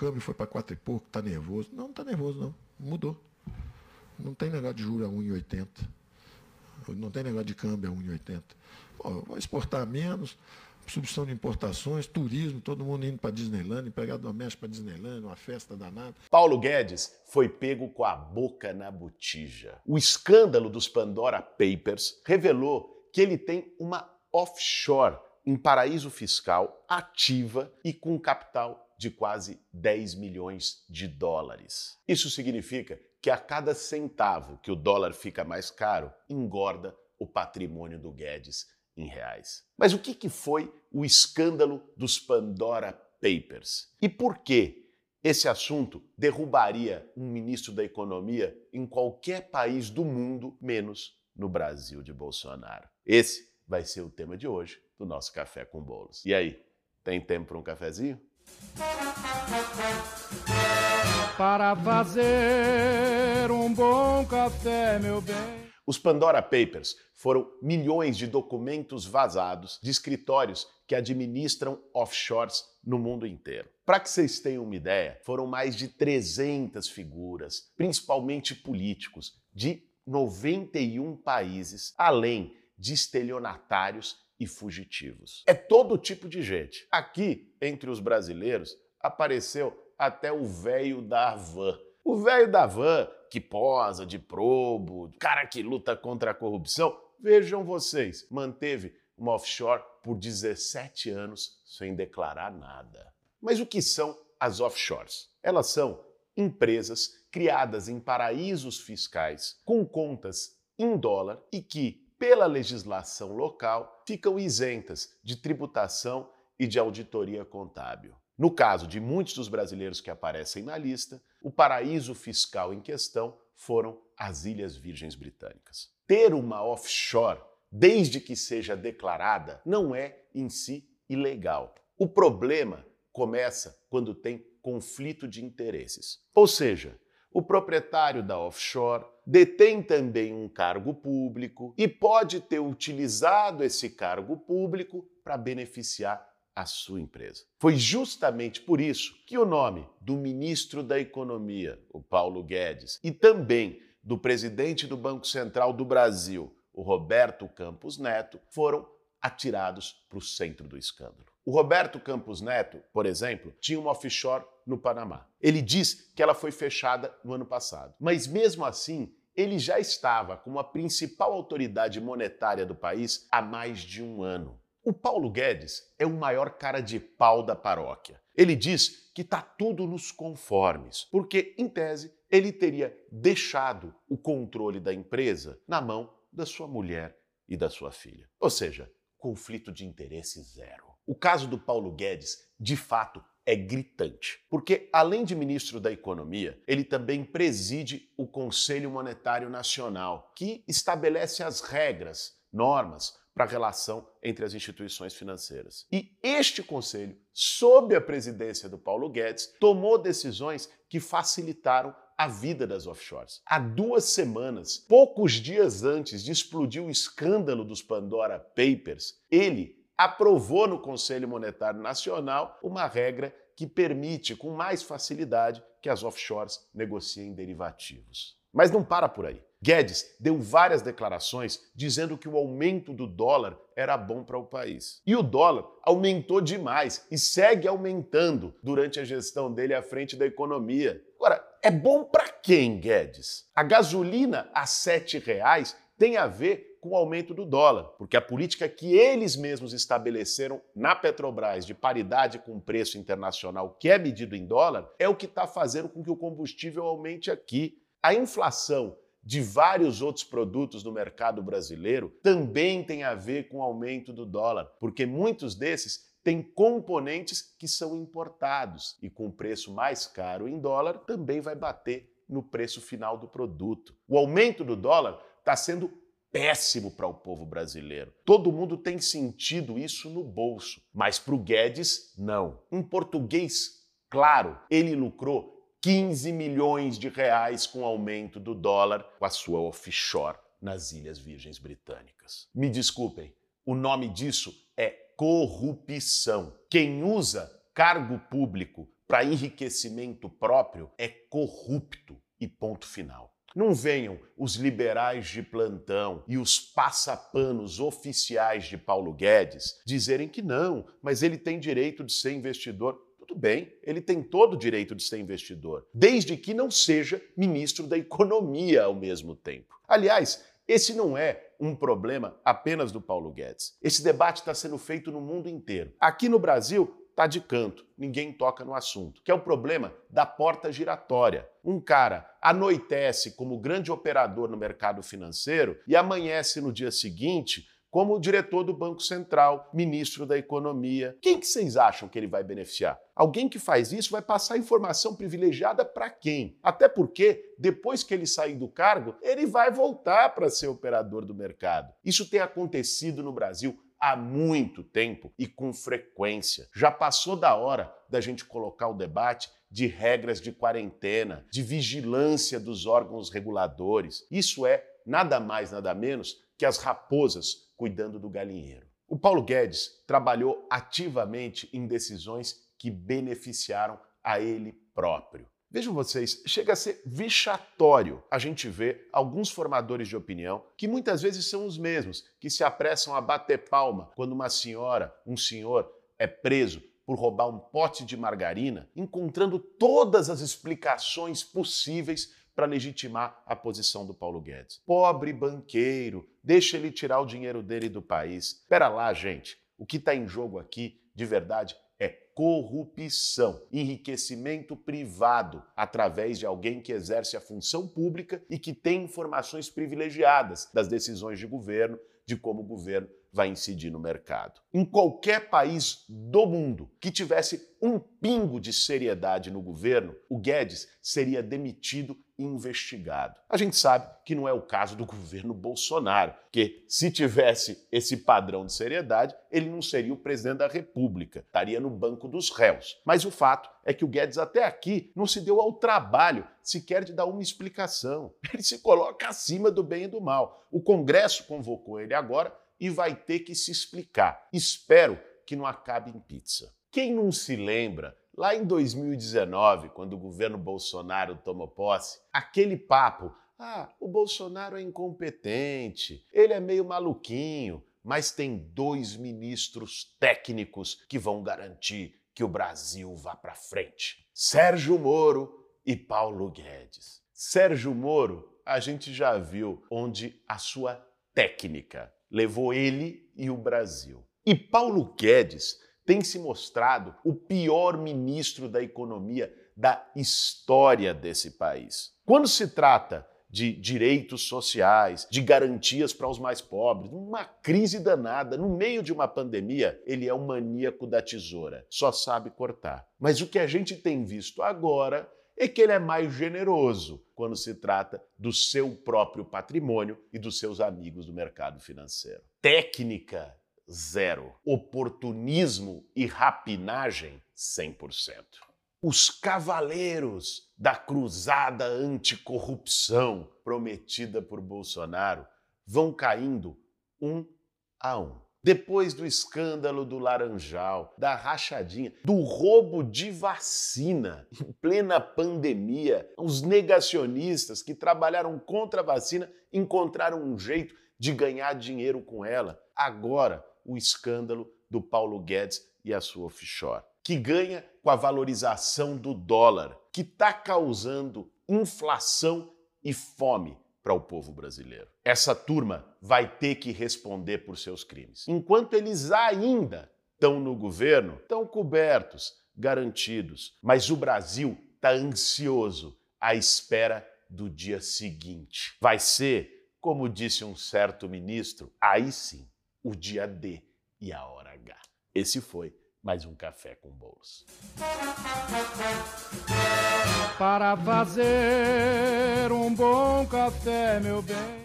câmbio foi para quatro e pouco, tá nervoso. Não, não tá nervoso, não. Mudou. Não tem negócio de juros a 1,80. Não tem negócio de câmbio a 1,80. Vou exportar menos, substituição de importações, turismo, todo mundo indo para Disneyland, empregado doméstico para Disneyland, uma festa danada. Paulo Guedes foi pego com a boca na botija. O escândalo dos Pandora Papers revelou que ele tem uma offshore em paraíso fiscal ativa e com capital de quase 10 milhões de dólares. Isso significa que a cada centavo que o dólar fica mais caro, engorda o patrimônio do Guedes em reais. Mas o que, que foi o escândalo dos Pandora Papers? E por que esse assunto derrubaria um ministro da Economia em qualquer país do mundo, menos no Brasil de Bolsonaro? Esse vai ser o tema de hoje do nosso Café com Bolos. E aí, tem tempo para um cafezinho? Para fazer um bom café, meu bem. Os Pandora Papers foram milhões de documentos vazados de escritórios que administram offshores no mundo inteiro. Para que vocês tenham uma ideia, foram mais de 300 figuras, principalmente políticos, de 91 países, além de estelionatários e fugitivos. É todo tipo de gente. Aqui, entre os brasileiros, apareceu até o velho da van. O velho da van que posa de probo, cara que luta contra a corrupção, vejam vocês, manteve uma offshore por 17 anos sem declarar nada. Mas o que são as offshores? Elas são empresas criadas em paraísos fiscais com contas em dólar e que, pela legislação local, ficam isentas de tributação e de auditoria contábil. No caso de muitos dos brasileiros que aparecem na lista, o paraíso fiscal em questão foram as Ilhas Virgens Britânicas. Ter uma offshore, desde que seja declarada, não é em si ilegal. O problema começa quando tem conflito de interesses. Ou seja, o proprietário da offshore detém também um cargo público e pode ter utilizado esse cargo público para beneficiar a sua empresa. Foi justamente por isso que o nome do ministro da Economia, o Paulo Guedes, e também do presidente do Banco Central do Brasil, o Roberto Campos Neto, foram atirados para o centro do escândalo. O Roberto Campos Neto, por exemplo, tinha uma offshore no Panamá. Ele diz que ela foi fechada no ano passado, mas mesmo assim ele já estava como a principal autoridade monetária do país há mais de um ano. O Paulo Guedes é o maior cara de pau da paróquia. Ele diz que está tudo nos conformes, porque, em tese, ele teria deixado o controle da empresa na mão da sua mulher e da sua filha. Ou seja, conflito de interesse zero. O caso do Paulo Guedes, de fato, é gritante, porque além de ministro da Economia, ele também preside o Conselho Monetário Nacional, que estabelece as regras, normas para a relação entre as instituições financeiras. E este conselho, sob a presidência do Paulo Guedes, tomou decisões que facilitaram a vida das offshores. Há duas semanas, poucos dias antes de explodir o escândalo dos Pandora Papers, ele aprovou no Conselho Monetário Nacional uma regra que permite com mais facilidade que as offshores negociem derivativos. Mas não para por aí. Guedes deu várias declarações dizendo que o aumento do dólar era bom para o país. E o dólar aumentou demais e segue aumentando durante a gestão dele à frente da economia. Agora, é bom para quem, Guedes? A gasolina a R$ 7,00 tem a ver com o aumento do dólar, porque a política que eles mesmos estabeleceram na Petrobras de paridade com o preço internacional, que é medido em dólar, é o que está fazendo com que o combustível aumente aqui. A inflação de vários outros produtos do mercado brasileiro também tem a ver com o aumento do dólar, porque muitos desses têm componentes que são importados e com preço mais caro em dólar também vai bater no preço final do produto. O aumento do dólar está sendo péssimo para o povo brasileiro. Todo mundo tem sentido isso no bolso, mas para o Guedes, não. Em português, claro, ele lucrou 15 milhões de reais com o aumento do dólar com a sua offshore nas Ilhas Virgens Britânicas. Me desculpem, o nome disso é corrupção. Quem usa cargo público para enriquecimento próprio é corrupto e ponto final. Não venham os liberais de plantão e os passapanos oficiais de Paulo Guedes dizerem que não, mas ele tem direito de ser investidor. Tudo bem, ele tem todo o direito de ser investidor, desde que não seja ministro da Economia ao mesmo tempo. Aliás, esse não é um problema apenas do Paulo Guedes. Esse debate está sendo feito no mundo inteiro. Aqui no Brasil, está de canto, ninguém toca no assunto, que é o problema da porta giratória. Um cara anoitece como grande operador no mercado financeiro e amanhece no dia seguinte como diretor do Banco Central, ministro da Economia. Quem que vocês acham que ele vai beneficiar? Alguém que faz isso vai passar informação privilegiada para quem? Até porque, depois que ele sair do cargo, ele vai voltar para ser operador do mercado. Isso tem acontecido no Brasil há muito tempo e com frequência. Já passou da hora da gente colocar o debate de regras de quarentena, de vigilância dos órgãos reguladores. Isso é nada mais, nada menos que as raposas cuidando do galinheiro. O Paulo Guedes trabalhou ativamente em decisões que beneficiaram a ele próprio. Vejam vocês, chega a ser vexatório a gente ver alguns formadores de opinião, que muitas vezes são os mesmos, que se apressam a bater palma quando uma senhora, um senhor é preso por roubar um pote de margarina, encontrando todas as explicações possíveis para legitimar a posição do Paulo Guedes. Pobre banqueiro, deixa ele tirar o dinheiro dele do país. Espera lá, gente. O que está em jogo aqui, de verdade, corrupção, enriquecimento privado através de alguém que exerce a função pública e que tem informações privilegiadas das decisões de governo, de como o governo vai incidir no mercado. Em qualquer país do mundo que tivesse um pingo de seriedade no governo, o Guedes seria demitido e investigado. A gente sabe que não é o caso do governo Bolsonaro, que se tivesse esse padrão de seriedade, ele não seria o presidente da República, estaria no banco dos réus. Mas o fato é que o Guedes até aqui não se deu ao trabalho sequer de dar uma explicação. Ele se coloca acima do bem e do mal. O Congresso convocou ele agora e vai ter que se explicar. Espero que não acabe em pizza. Quem não se lembra, lá em 2019, quando o governo Bolsonaro tomou posse, aquele papo: ah, o Bolsonaro é incompetente, ele é meio maluquinho, mas tem dois ministros técnicos que vão garantir que o Brasil vá para frente: Sérgio Moro e Paulo Guedes. Sérgio Moro, a gente já viu onde a sua técnica levou ele e o Brasil. E Paulo Guedes tem se mostrado o pior ministro da economia da história desse país. Quando se trata de direitos sociais, de garantias para os mais pobres, numa crise danada, no meio de uma pandemia, ele é o maníaco da tesoura, só sabe cortar. Mas o que a gente tem visto agora é que ele é mais generoso quando se trata do seu próprio patrimônio e dos seus amigos do mercado financeiro. Técnica zero. Oportunismo e rapinagem 100%. Os cavaleiros da cruzada anticorrupção prometida por Bolsonaro vão caindo um a um. Depois do escândalo do Laranjal, da rachadinha, do roubo de vacina em plena pandemia, os negacionistas que trabalharam contra a vacina encontraram um jeito de ganhar dinheiro com ela. Agora, o escândalo do Paulo Guedes e a sua offshore, que ganha com a valorização do dólar, que está causando inflação e fome para o povo brasileiro. Essa turma vai ter que responder por seus crimes. Enquanto eles ainda estão no governo, estão cobertos, garantidos. Mas o Brasil está ansioso à espera do dia seguinte. Vai ser, como disse um certo ministro, aí sim, o dia D e a hora H. Esse foi mais um café com bolos. Para fazer um bom café, meu bem.